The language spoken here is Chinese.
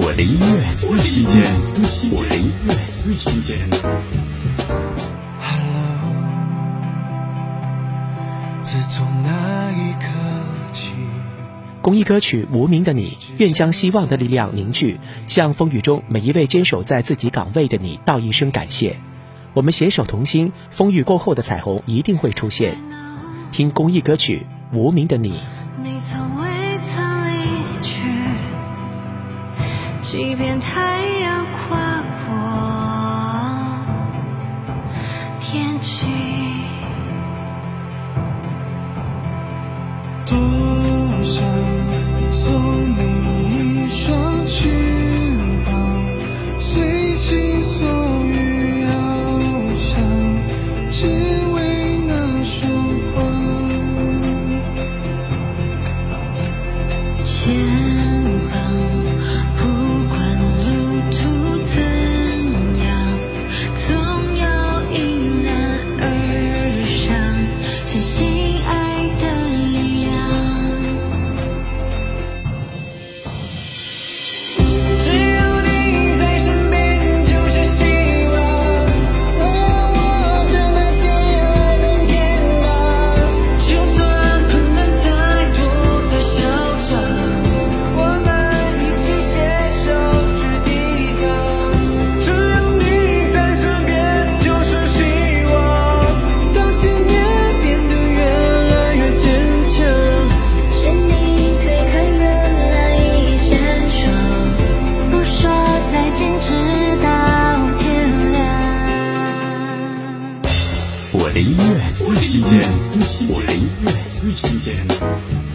我的音乐最新鲜，我的音乐最新鲜。自从那一刻起，公益歌曲《无名的你》，愿将希望的力量凝聚，向风雨中每一位坚守在自己岗位的你道一声感谢。我们携手同心，风雨过后的彩虹一定会出现。听公益歌曲《无名的你》。即便太阳跨过天际。的音乐最新鲜，我的音乐最新鲜。